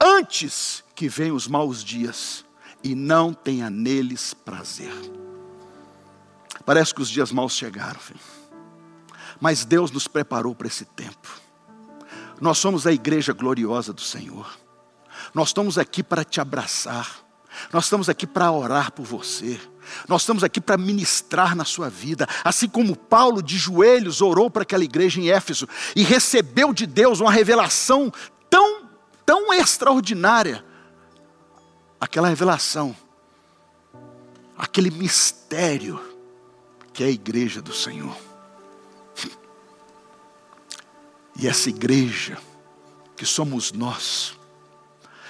S1: antes que venham os maus dias, e não tenha neles prazer. Parece que os dias maus chegaram, filho. mas Deus nos preparou para esse tempo. Nós somos a igreja gloriosa do Senhor. Nós estamos aqui para te abraçar. Nós estamos aqui para orar por você. Nós estamos aqui para ministrar na sua vida, assim como Paulo de joelhos orou para aquela igreja em Éfeso e recebeu de Deus uma revelação tão, tão extraordinária. Aquela revelação, aquele mistério que é a igreja do Senhor. E essa igreja, que somos nós,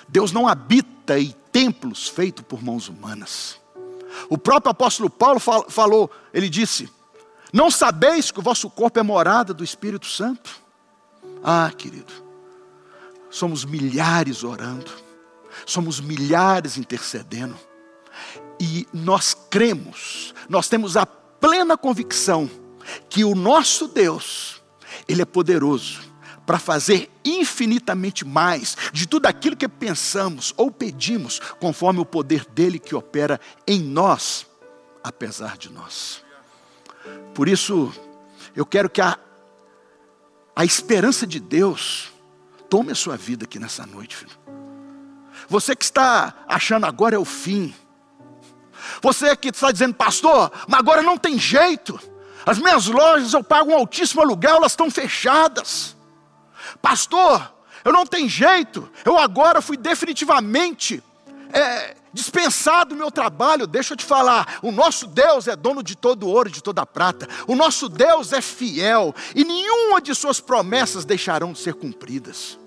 S1: Deus não habita em templos feitos por mãos humanas. O próprio apóstolo Paulo falou, ele disse: Não sabeis que o vosso corpo é morada do Espírito Santo? Ah, querido, somos milhares orando, somos milhares intercedendo, e nós cremos, nós temos a plena convicção que o nosso Deus, Ele é poderoso para fazer infinitamente mais de tudo aquilo que pensamos ou pedimos, conforme o poder dele que opera em nós, apesar de nós. Por isso, eu quero que a, a esperança de Deus tome a sua vida aqui nessa noite, filho. Você que está achando agora é o fim. Você que está dizendo, pastor, mas agora não tem jeito. As minhas lojas eu pago um altíssimo aluguel, elas estão fechadas. Pastor, eu não tenho jeito, eu agora fui definitivamente é, dispensado do meu trabalho. Deixa eu te falar: o nosso Deus é dono de todo ouro e de toda prata, o nosso Deus é fiel e nenhuma de suas promessas deixarão de ser cumpridas.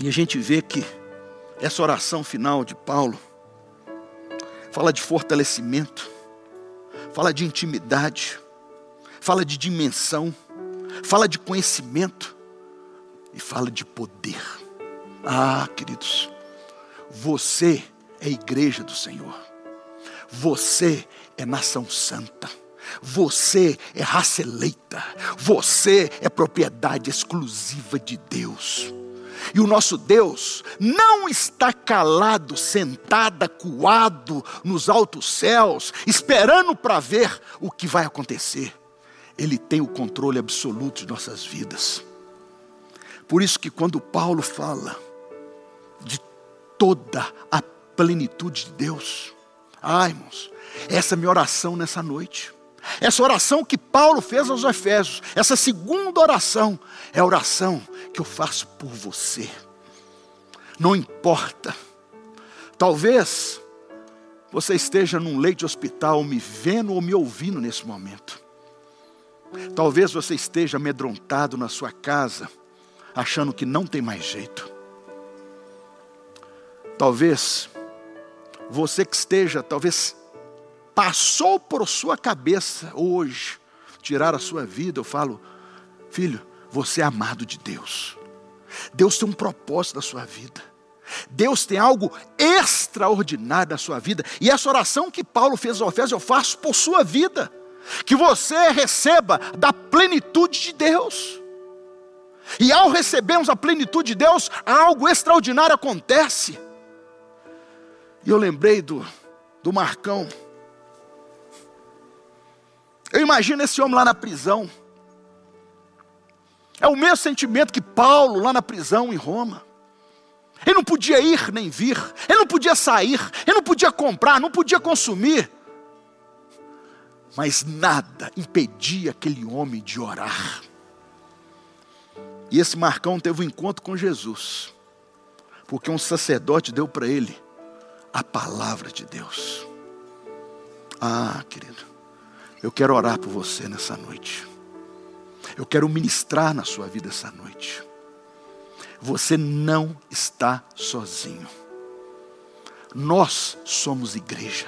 S1: E a gente vê que essa oração final de Paulo fala de fortalecimento, fala de intimidade, fala de dimensão, fala de conhecimento e fala de poder. Ah, queridos, você é igreja do Senhor, você é nação santa. Você é raça eleita, você é propriedade exclusiva de Deus. E o nosso Deus não está calado, sentado, acuado nos altos céus, esperando para ver o que vai acontecer. Ele tem o controle absoluto de nossas vidas. Por isso que quando Paulo fala de toda a plenitude de Deus, ai irmãos, essa é a minha oração nessa noite. Essa oração que Paulo fez aos Efésios, essa segunda oração, é a oração que eu faço por você. Não importa. Talvez você esteja num leito de hospital me vendo ou me ouvindo nesse momento. Talvez você esteja amedrontado na sua casa, achando que não tem mais jeito. Talvez você que esteja, talvez passou por sua cabeça hoje tirar a sua vida, eu falo, filho, você é amado de Deus. Deus tem um propósito na sua vida. Deus tem algo extraordinário na sua vida. E essa oração que Paulo fez ao Efésios, eu faço por sua vida. Que você receba da plenitude de Deus. E ao recebermos a plenitude de Deus, algo extraordinário acontece. E eu lembrei do, do Marcão. Eu imagino esse homem lá na prisão. É o mesmo sentimento que Paulo lá na prisão em Roma. Ele não podia ir nem vir, ele não podia sair, ele não podia comprar, não podia consumir. Mas nada impedia aquele homem de orar. E esse Marcão teve um encontro com Jesus, porque um sacerdote deu para ele a palavra de Deus. Ah, querido, eu quero orar por você nessa noite. Eu quero ministrar na sua vida essa noite. Você não está sozinho. Nós somos igreja.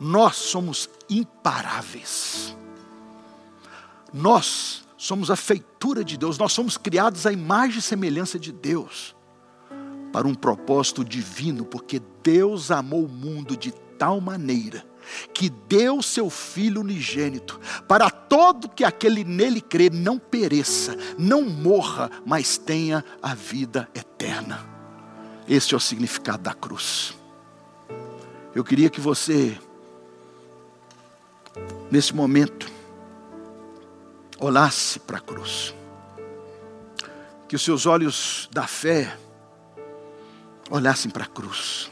S1: Nós somos imparáveis. Nós somos a feitura de Deus. Nós somos criados à imagem e semelhança de Deus. Para um propósito divino, porque Deus amou o mundo de tal maneira que deu seu Filho unigênito, para todo que aquele nele crê não pereça, não morra, mas tenha a vida eterna. Este é o significado da cruz. Eu queria que você, nesse momento, olhasse para a cruz, que os seus olhos da fé olhassem para a cruz.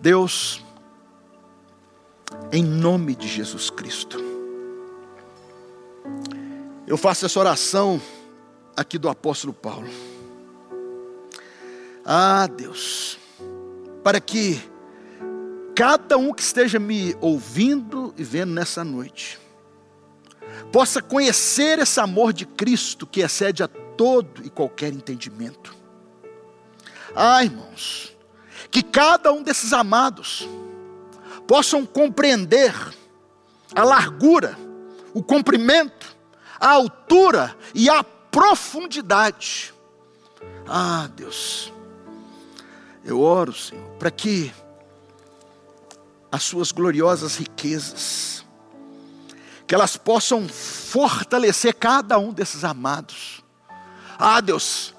S1: Deus, em nome de Jesus Cristo, eu faço essa oração aqui do apóstolo Paulo. Ah, Deus, para que cada um que esteja me ouvindo e vendo nessa noite, possa conhecer esse amor de Cristo que excede a todo e qualquer entendimento. Ah, irmãos, que cada um desses amados possam compreender a largura, o comprimento, a altura e a profundidade. Ah, Deus, eu oro, Senhor, para que as suas gloriosas riquezas, que elas possam fortalecer cada um desses amados. Ah, Deus,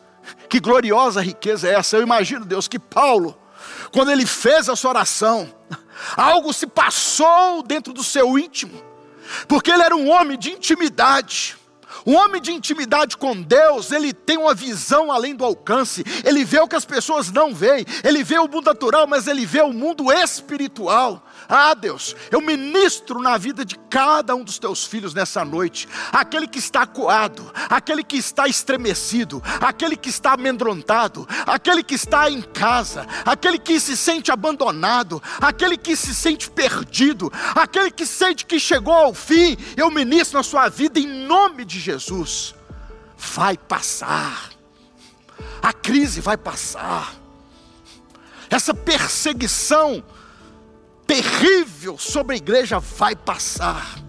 S1: que gloriosa riqueza é essa? Eu imagino, Deus, que Paulo, quando ele fez essa oração, algo se passou dentro do seu íntimo, porque ele era um homem de intimidade, O homem de intimidade com Deus, ele tem uma visão além do alcance. Ele vê o que as pessoas não veem. Ele vê o mundo natural, mas ele vê o mundo espiritual. Ah, Deus, eu ministro na vida de cada um dos teus filhos nessa noite. Aquele que está coado, aquele que está estremecido, aquele que está amedrontado, aquele que está em casa, aquele que se sente abandonado, aquele que se sente perdido, aquele que sente que chegou ao fim. Eu ministro na sua vida em nome de Jesus. Vai passar. A crise vai passar. Essa perseguição terrível sobre a igreja vai passar.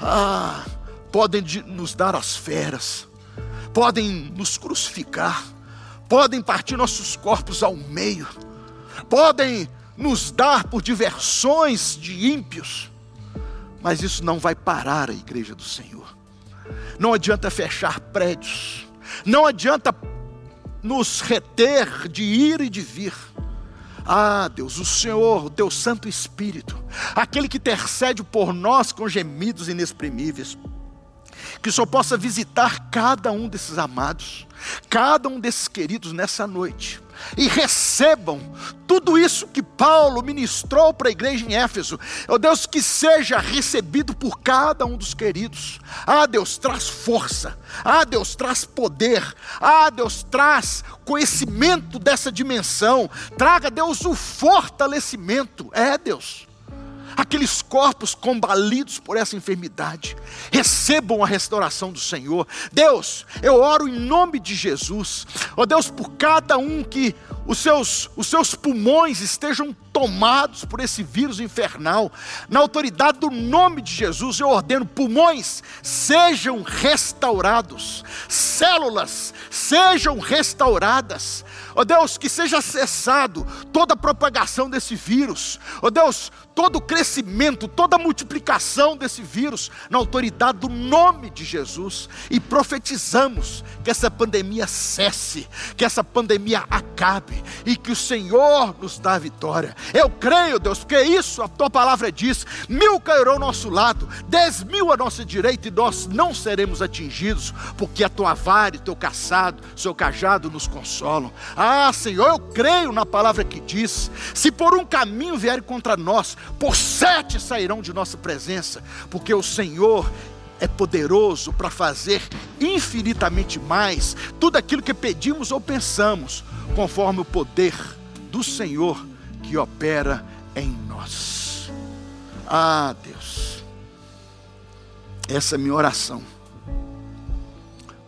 S1: Ah, podem nos dar as feras, podem nos crucificar, podem partir nossos corpos ao meio, podem nos dar por diversões de ímpios, mas isso não vai parar a igreja do Senhor. Não adianta fechar prédios, não adianta nos reter de ir e de vir. Ah, Deus, o Senhor, o teu Santo Espírito, aquele que intercede por nós com gemidos inexprimíveis, que só possa visitar cada um desses amados, cada um desses queridos nessa noite, e recebam tudo isso que Paulo ministrou para a igreja em Éfeso. Ó oh Deus, que seja recebido por cada um dos queridos. Ah, Deus, traz força. Ah, Deus, traz poder. Ah, Deus, traz conhecimento dessa dimensão. Traga, Deus, o fortalecimento. É, Deus aqueles corpos combalidos por essa enfermidade, recebam a restauração do Senhor. Deus, eu oro em nome de Jesus, ó oh Deus, por cada um que os seus, os seus pulmões estejam tomados por esse vírus infernal, na autoridade do nome de Jesus, eu ordeno: pulmões sejam restaurados, células sejam restauradas, ó oh Deus, que seja cessado toda a propagação desse vírus, ó oh Deus, todo o crescimento, toda a multiplicação desse vírus, na autoridade do nome de Jesus, e profetizamos que essa pandemia cesse, que essa pandemia acabe, e que o Senhor nos dá a vitória. Eu creio, Deus, porque isso a tua palavra diz: mil cairão ao nosso lado, dez mil à nossa direita, e nós não seremos atingidos, porque a tua vara e teu caçado, seu cajado nos consolam. Ah, Senhor, eu creio na palavra que diz: se por um caminho vierem contra nós, por sete sairão de nossa presença, porque o Senhor é poderoso para fazer infinitamente mais tudo aquilo que pedimos ou pensamos, conforme o poder do Senhor que opera em nós. Ah, Deus, essa é minha oração.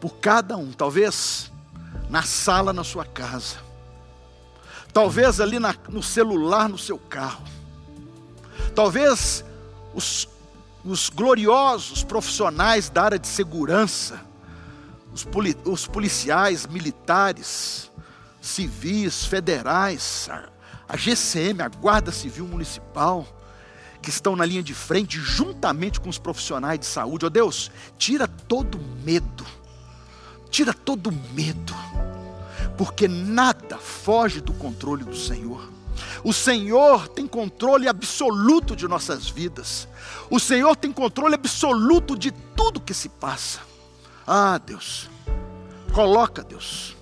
S1: Por cada um, talvez na sala na sua casa, talvez ali na, no celular no seu carro, talvez os, os gloriosos profissionais da área de segurança, os, poli, os policiais militares, civis, federais, a, a GCM, a Guarda Civil Municipal, que estão na linha de frente, juntamente com os profissionais de saúde. Ó oh Deus, tira todo medo, tira todo medo, porque nada foge do controle do Senhor. O Senhor tem controle absoluto de nossas vidas. O Senhor tem controle absoluto de tudo que se passa. Ah, Deus, coloca, Deus,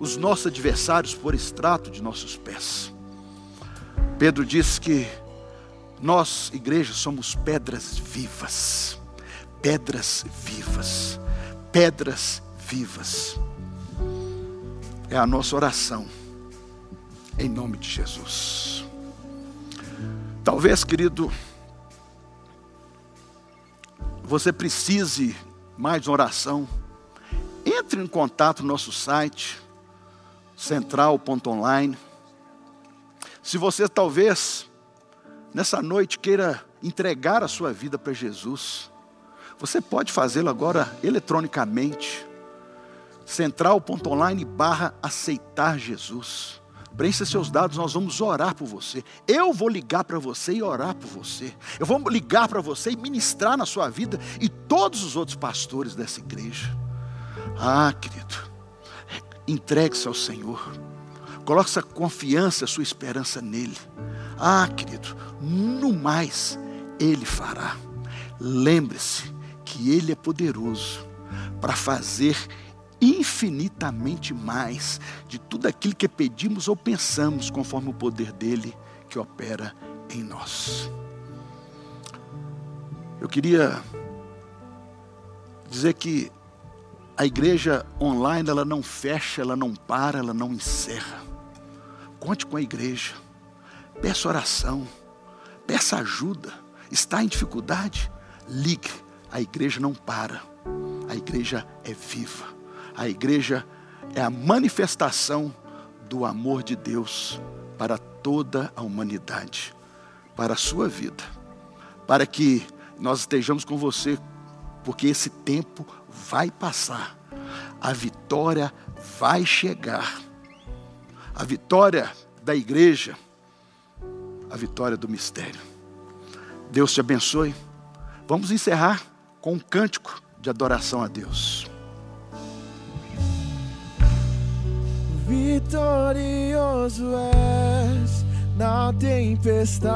S1: os nossos adversários por extrato de nossos pés. Pedro diz que nós, igreja, somos pedras vivas, pedras vivas, pedras vivas. É a nossa oração, em nome de Jesus. Talvez, querido, você precise mais oração. Entre em contato no nosso site, central.online. Se você talvez nessa noite queira entregar a sua vida para Jesus, você pode fazê-lo agora eletronicamente. Central.online barra aceitar Jesus. Preencha seus dados, nós vamos orar por você. Eu vou ligar para você e orar por você. Eu vou ligar para você e ministrar na sua vida e todos os outros pastores dessa igreja. Ah, querido, Entregue-se ao Senhor. Coloque sua confiança, sua esperança nele. Ah, querido, no mais Ele fará. Lembre-se que Ele é poderoso para fazer infinitamente mais de tudo aquilo que pedimos ou pensamos, conforme o poder dele que opera em nós. Eu queria dizer que a igreja online ela não fecha, ela não para, ela não encerra. Conte com a igreja, peça oração, peça ajuda. Está em dificuldade? Ligue. A igreja não para. A igreja é viva. A igreja é a manifestação do amor de Deus para toda a humanidade, para a sua vida, para que nós estejamos com você, porque esse tempo vai passar, a vitória vai chegar, a vitória da igreja, a vitória do mistério. Deus te abençoe. Vamos encerrar com um cântico de adoração a Deus.
S2: Vitorioso és na tempestade.